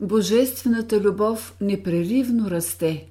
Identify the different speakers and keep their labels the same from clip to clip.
Speaker 1: Божествената любов непреривно расте.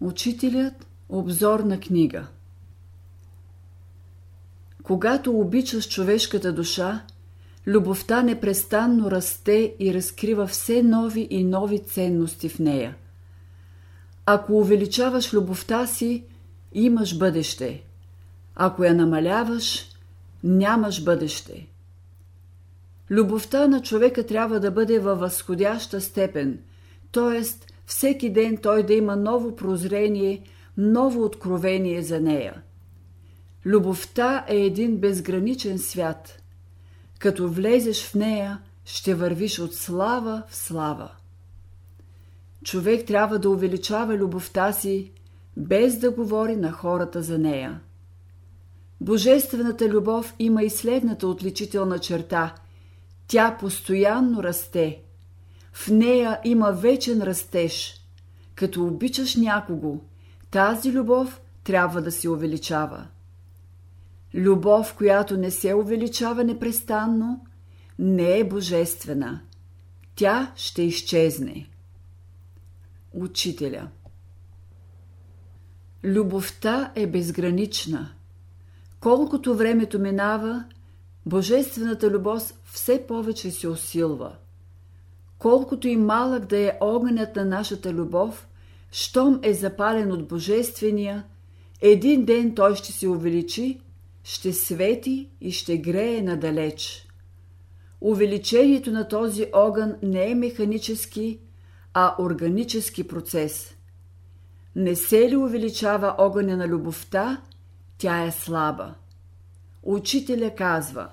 Speaker 1: Учителят – обзорна книга Когато обичаш човешката душа, любовта непрестанно расте и разкрива все нови и нови ценности в нея. Ако увеличаваш любовта си, имаш бъдеще. Ако я намаляваш, нямаш бъдеще. Любовта на човека трябва да бъде във възходяща степен, т.е. всеки ден той да има ново прозрение, ново откровение за нея. Любовта е един безграничен свят. Като влезеш в нея, ще вървиш от слава в слава. Човек трябва да увеличава любовта си, без да говори на хората за нея. Божествената любов има и следната отличителна черта – тя постоянно расте. В нея има вечен растеж. Като обичаш някого, тази любов трябва да се увеличава. Любов, която не се увеличава непрестанно, не е божествена. Тя ще изчезне. Учителя Любовта е безгранична. Колкото времето минава, Божествената любов все повече се усилва. Колкото и малък да е огънят на нашата любов, щом е запален от Божествения, един ден той ще се увеличи, ще свети и ще грее надалеч. Увеличението на този огън не е механически, а органически процес. Не се ли увеличава огъня на любовта, тя е слаба. Учителя казва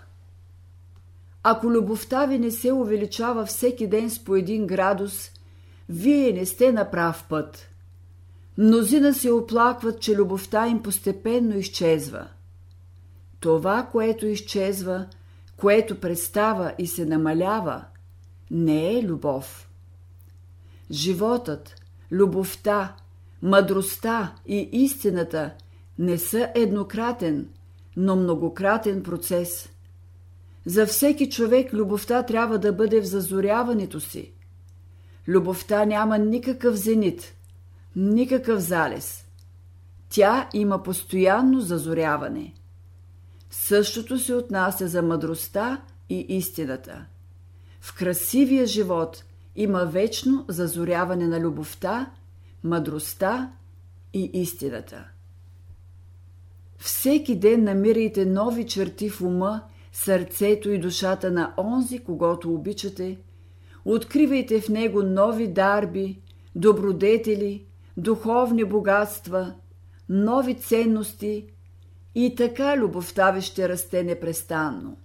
Speaker 1: Ако любовта ви не се увеличава всеки ден с по един градус, вие не сте на прав път. Мнозина се оплакват, че любовта им постепенно изчезва. Това, което изчезва, което престава и се намалява, не е любов. Животът, любовта, мъдростта и истината не са еднократен – но многократен процес. За всеки човек любовта трябва да бъде в зазоряването си. Любовта няма никакъв зенит, никакъв залез. Тя има постоянно зазоряване. Същото се отнася за мъдростта и истината. В красивия живот има вечно зазоряване на любовта, мъдростта и истината. Всеки ден намирайте нови черти в ума, сърцето и душата на онзи, когато обичате. Откривайте в него нови дарби, добродетели, духовни богатства, нови ценности и така любовта ви ще расте непрестанно.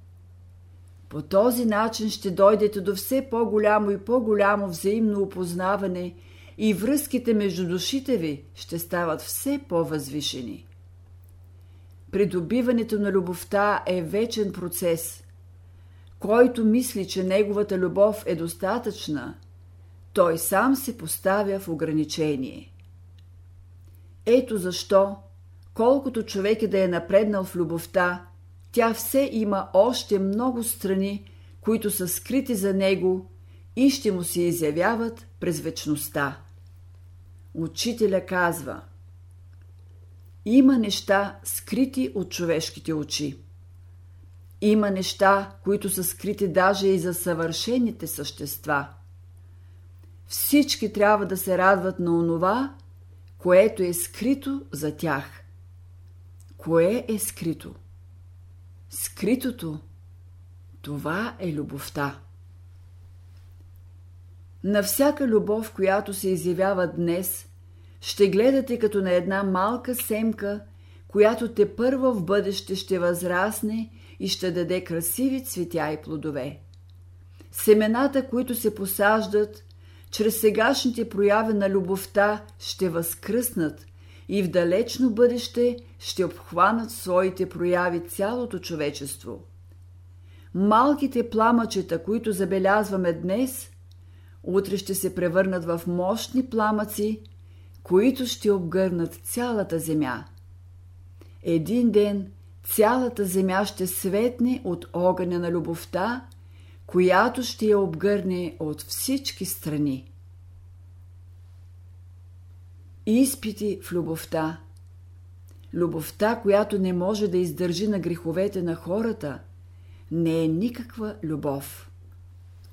Speaker 1: По този начин ще дойдете до все по-голямо и по-голямо взаимно опознаване и връзките между душите ви ще стават все по-възвишени. Придобиването на любовта е вечен процес. Който мисли, че неговата любов е достатъчна, той сам се поставя в ограничение. Ето защо, колкото човек е да е напреднал в любовта, тя все има още много страни, които са скрити за него и ще му се изявяват през вечността. Учителя казва – има неща скрити от човешките очи. Има неща, които са скрити даже и за съвършените същества. Всички трябва да се радват на онова, което е скрито за тях. Кое е скрито? Скритото – това е любовта. На всяка любов, която се изявява днес, ще гледате като на една малка семка, която те първа в бъдеще ще възрасне и ще даде красиви цветя и плодове. Семената, които се посаждат, чрез сегашните прояви на любовта ще възкръснат и в далечно бъдеще ще обхванат своите прояви цялото човечество. Малките пламъчета, които забелязваме днес, утре ще се превърнат в мощни пламъци – които ще обгърнат цялата земя. Един ден цялата земя ще светне от огъня на любовта, която ще я обгърне от всички страни. Изпити в любовта. Любовта, която не може да издържи на греховете на хората, не е никаква любов.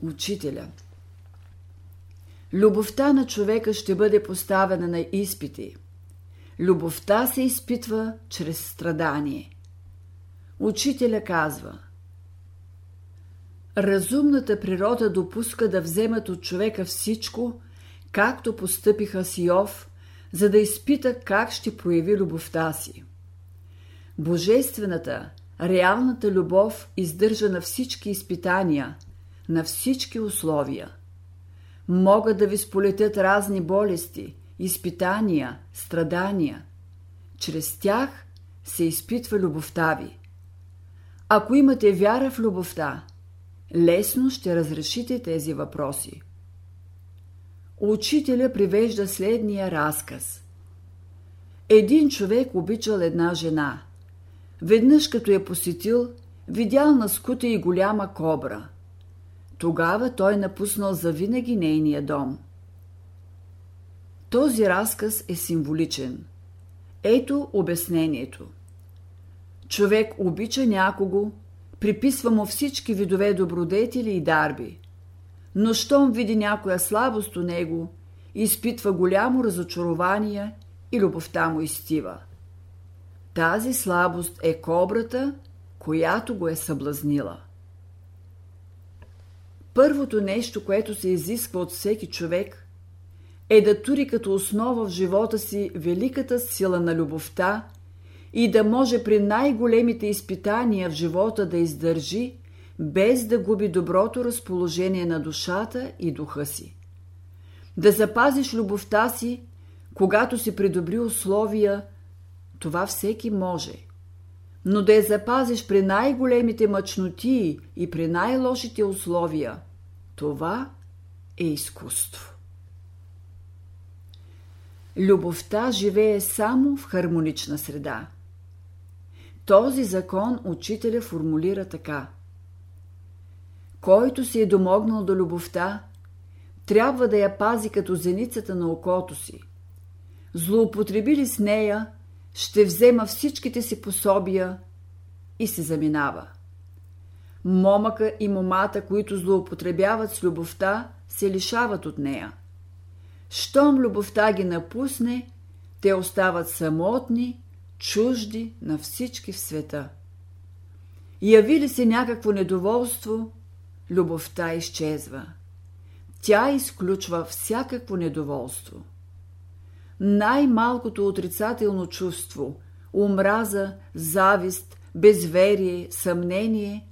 Speaker 1: Учителя Любовта на човека ще бъде поставена на изпити. Любовта се изпитва чрез страдание. Учителя казва Разумната природа допуска да вземат от човека всичко, както постъпиха с Йов, за да изпита как ще прояви любовта си. Божествената, реалната любов издържа на всички изпитания, на всички условия. Могат да ви сполетят разни болести, изпитания, страдания. Чрез тях се изпитва любовта ви. Ако имате вяра в любовта, лесно ще разрешите тези въпроси. Учителя привежда следния разказ. Един човек обичал една жена. Веднъж като я посетил, видял на скута и голяма кобра. Тогава той напуснал завинаги нейния дом. Този разказ е символичен. Ето обяснението. Човек обича някого, приписва му всички видове добродетели и дарби. Но щом види някоя слабост у него, изпитва голямо разочарование и любовта му изтива. Тази слабост е кобрата, която го е съблазнила. Първото нещо, което се изисква от всеки човек, е да тури като основа в живота си великата сила на любовта и да може при най-големите изпитания в живота да издържи, без да губи доброто разположение на душата и духа си. Да запазиш любовта си, когато си придобри условия, това всеки може. Но да я запазиш при най-големите мъчноти и при най-лошите условия, това е изкуство. Любовта живее само в хармонична среда. Този закон учителя формулира така. Който си е домогнал до любовта, трябва да я пази като зеницата на окото си. Злоупотребили с нея, ще взема всичките си пособия и се заминава. Момъка и момата, които злоупотребяват с любовта, се лишават от нея. Щом любовта ги напусне, те остават самотни чужди на всички в света. Яви ли се някакво недоволство, любовта изчезва. Тя изключва всякакво недоволство. Най-малкото отрицателно чувство, омраза, завист, безверие, съмнение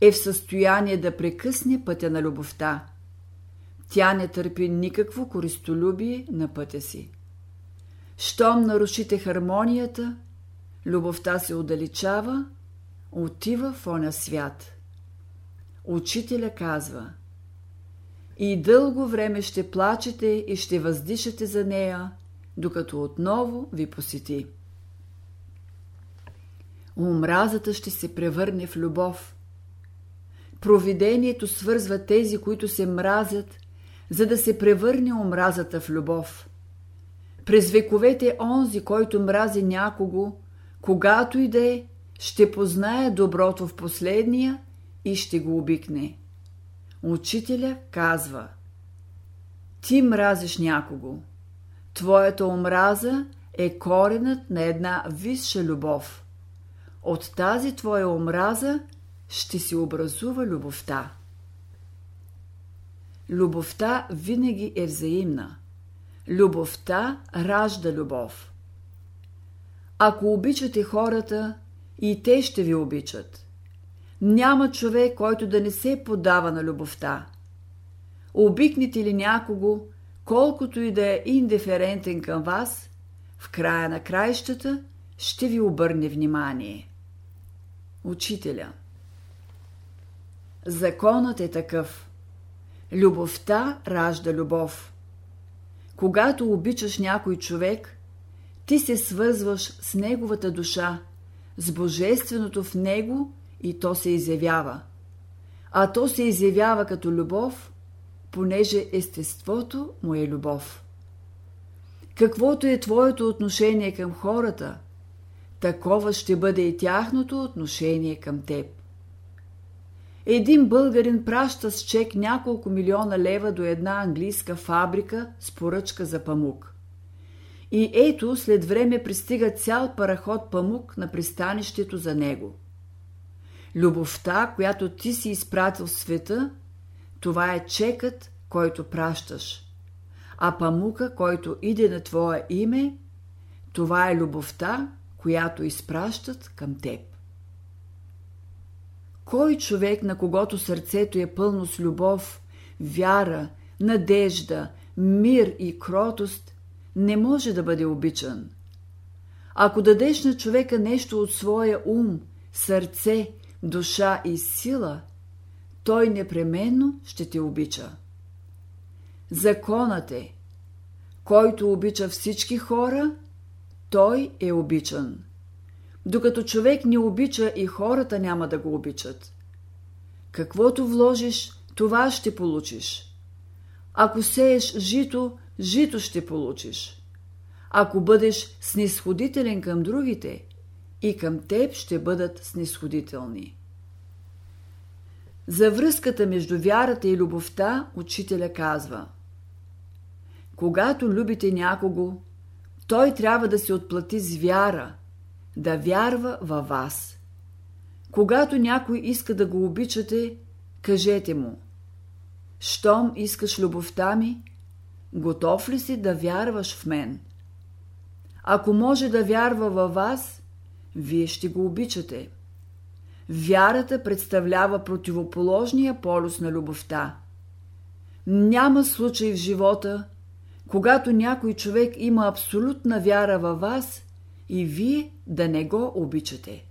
Speaker 1: е в състояние да прекъсне пътя на любовта. Тя не търпи никакво користолюбие на пътя си. Щом нарушите хармонията, любовта се отдалечава, отива в оня свят. Учителя казва И дълго време ще плачете и ще въздишате за нея, докато отново ви посети. Омразата ще се превърне в любов. Провидението свързва тези, които се мразят, за да се превърне омразата в любов. През вековете онзи, който мрази някого, когато и да е, ще познае доброто в последния и ще го обикне. Учителя казва Ти мразиш някого. Твоята омраза е коренът на една висша любов. От тази твоя омраза ще се образува любовта. Любовта винаги е взаимна. Любовта ражда любов. Ако обичате хората, и те ще ви обичат. Няма човек, който да не се подава на любовта. Обикнете ли някого, колкото и да е индиферентен към вас, в края на краищата ще ви обърне внимание. Учителя Законът е такъв. Любовта ражда любов. Когато обичаш някой човек, ти се свързваш с неговата душа, с божественото в него и то се изявява. а то се изявява като любов, понеже естеството му е любов. Каквото е твоето отношение към хората, такова ще бъде и тяхното отношение към теб. Един българин праща с чек няколко милиона лева до една английска фабрика с поръчка за памук. И ето след време пристига цял параход памук на пристанището за него. Любовта, която ти си изпратил в света, това е чекът, който пращаш. А памука, който иде на твое име, това е любовта, която изпращат към теб. Кой човек, на когото сърцето е пълно с любов, вяра, надежда, мир и кротост, не може да бъде обичан? Ако дадеш на човека нещо от своя ум, сърце, душа и сила, той непременно ще те обича. Законът е, който обича всички хора, той е обичан. Докато човек не обича и хората няма да го обичат. Каквото вложиш, това ще получиш. Ако сееш жито, жито ще получиш. Ако бъдеш снисходителен към другите, и към теб ще бъдат снисходителни. За връзката между вярата и любовта учителя казва Когато любите някого, той трябва да се отплати с вяра, да вярва във вас. Когато някой иска да го обичате, кажете му Щом искаш любовта ми, готов ли си да вярваш в мен? Ако може да вярва във вас, вие ще го обичате. Вярата представлява противоположния полюс на любовта. Няма случай в живота, когато някой човек има абсолютна вяра във вас и вие да не го обичате.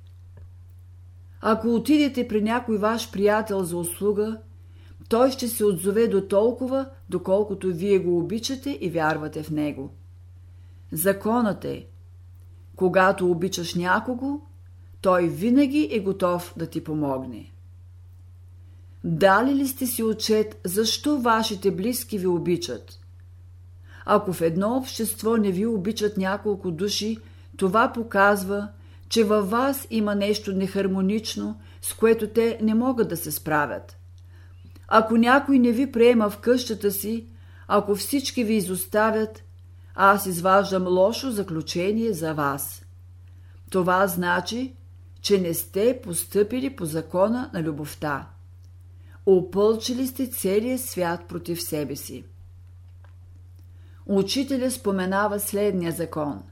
Speaker 1: Ако отидете при някой ваш приятел за услуга, той ще се отзове до толкова, доколкото вие го обичате и вярвате в него. Законът е, когато обичаш някого, той винаги е готов да ти помогне. Дали ли сте си отчет, защо вашите близки ви обичат? Ако в едно общество не ви обичат няколко души, това показва, че във вас има нещо нехармонично, с което те не могат да се справят. Ако някой не ви приема в къщата си, ако всички ви изоставят, аз изваждам лошо заключение за вас. Това значи, че не сте постъпили по закона на любовта. Опълчили сте целия свят против себе си. Учителя споменава следния закон.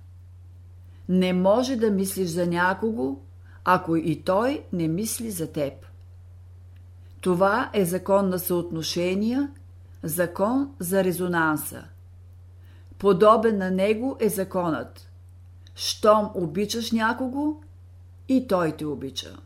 Speaker 1: Не може да мислиш за някого, ако и той не мисли за теб. Това е закон на съотношения, закон за резонанса. Подобен на него е законът. Щом обичаш някого, и той те обича.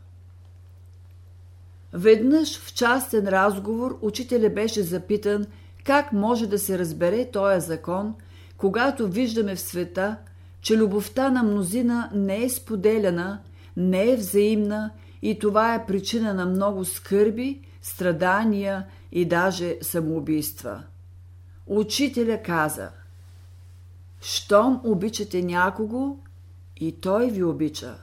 Speaker 1: Веднъж в частен разговор учителя беше запитан как може да се разбере този закон, когато виждаме в света, че любовта на мнозина не е споделяна, не е взаимна и това е причина на много скърби, страдания и даже самоубийства. Учителя каза Щом обичате някого, и той ви обича.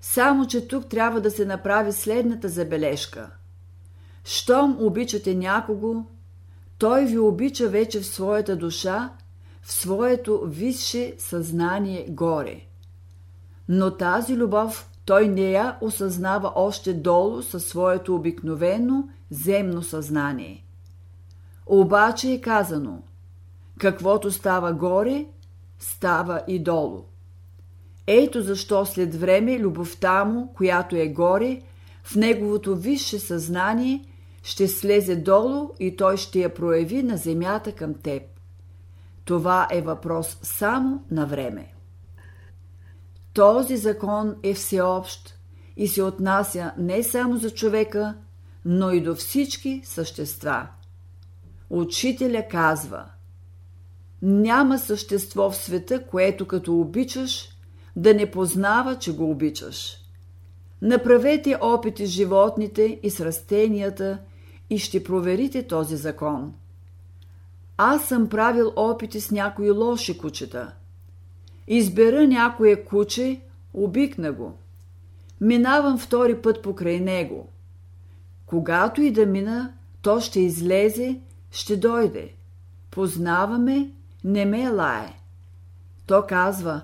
Speaker 1: Само, че тук трябва да се направи следната забележка. Щом обичате някого, той ви обича вече в своята душа, в своето висше съзнание горе. Но тази любов той не я осъзнава още долу със своето обикновено земно съзнание. Обаче е казано, каквото става горе, става и долу. Ето защо след време любовта му, която е горе, в неговото висше съзнание, ще слезе долу и той ще я прояви на земята към теб. Това е въпрос само на време. Този закон е всеобщ и се отнася не само за човека, но и до всички същества. Учителя казва Няма същество в света, което като обичаш, да не познава, че го обичаш. Направете опити с животните и с растенията и ще проверите този закон. Аз съм правил опити с някои лоши кучета. Избера някое куче, обикна го. Минавам втори път покрай него. Когато и да мина, то ще излезе, ще дойде. Познаваме, не ме лае. То казва,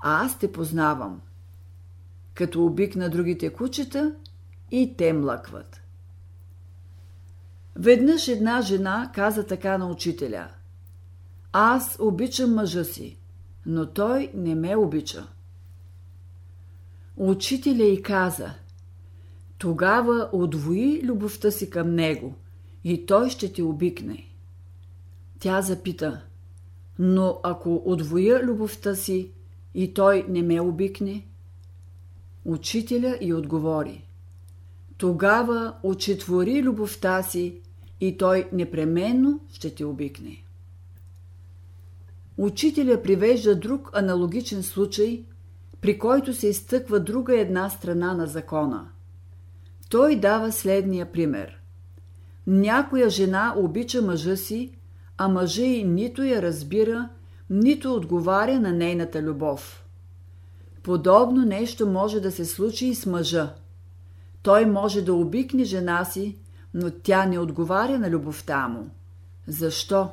Speaker 1: аз те познавам. Като обикна другите кучета, и те млъкват. Веднъж една жена каза така на учителя. Аз обичам мъжа си, но той не ме обича. Учителя й каза, тогава отвои любовта си към него и той ще ти обикне. Тя запита, но ако отвоя любовта си и той не ме обикне? Учителя й отговори, тогава очетвори любовта си и той непременно ще те обикне. Учителя привежда друг аналогичен случай, при който се изтъква друга една страна на закона. Той дава следния пример. Някоя жена обича мъжа си, а мъжа й нито я разбира, нито отговаря на нейната любов. Подобно нещо може да се случи и с мъжа. Той може да обикне жена си, но тя не отговаря на любовта му. Защо?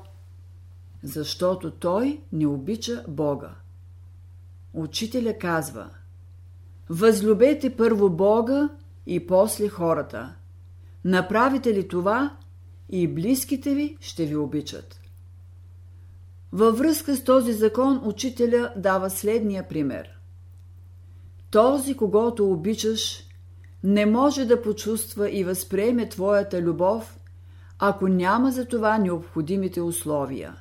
Speaker 1: Защото той не обича Бога. Учителя казва Възлюбете първо Бога и после хората. Направите ли това, и близките ви ще ви обичат. Във връзка с този закон учителя дава следния пример. Този, когато обичаш, не може да почувства и възприеме твоята любов, ако няма за това необходимите условия.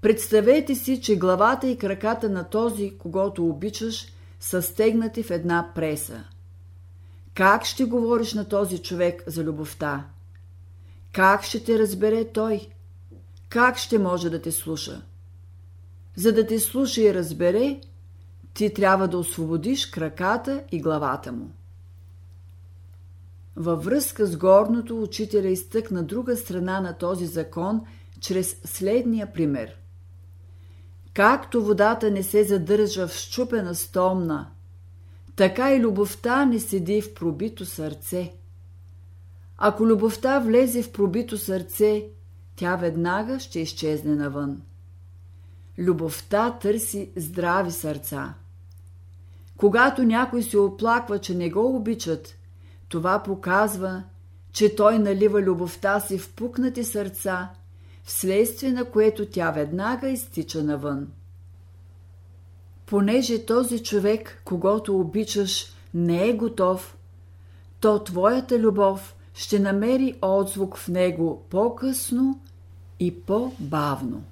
Speaker 1: Представете си, че главата и краката на този, когато обичаш, са стегнати в една преса. Как ще говориш на този човек за любовта? Как ще те разбере той? Как ще може да те слуша? За да те слуша и разбере, ти трябва да освободиш краката и главата му. Във връзка с горното учителя изтъкна друга страна на този закон чрез следния пример. Както водата не се задържа в щупена стомна, така и любовта не седи в пробито сърце. Ако любовта влезе в пробито сърце, тя веднага ще изчезне навън. Любовта търси здрави сърца. Когато някой се оплаква, че не го обичат, това показва, че той налива любовта си в пукнати сърца, вследствие на което тя веднага изтича навън. Понеже този човек, когато обичаш, не е готов, то твоята любов ще намери отзвук в него по-късно и по-бавно.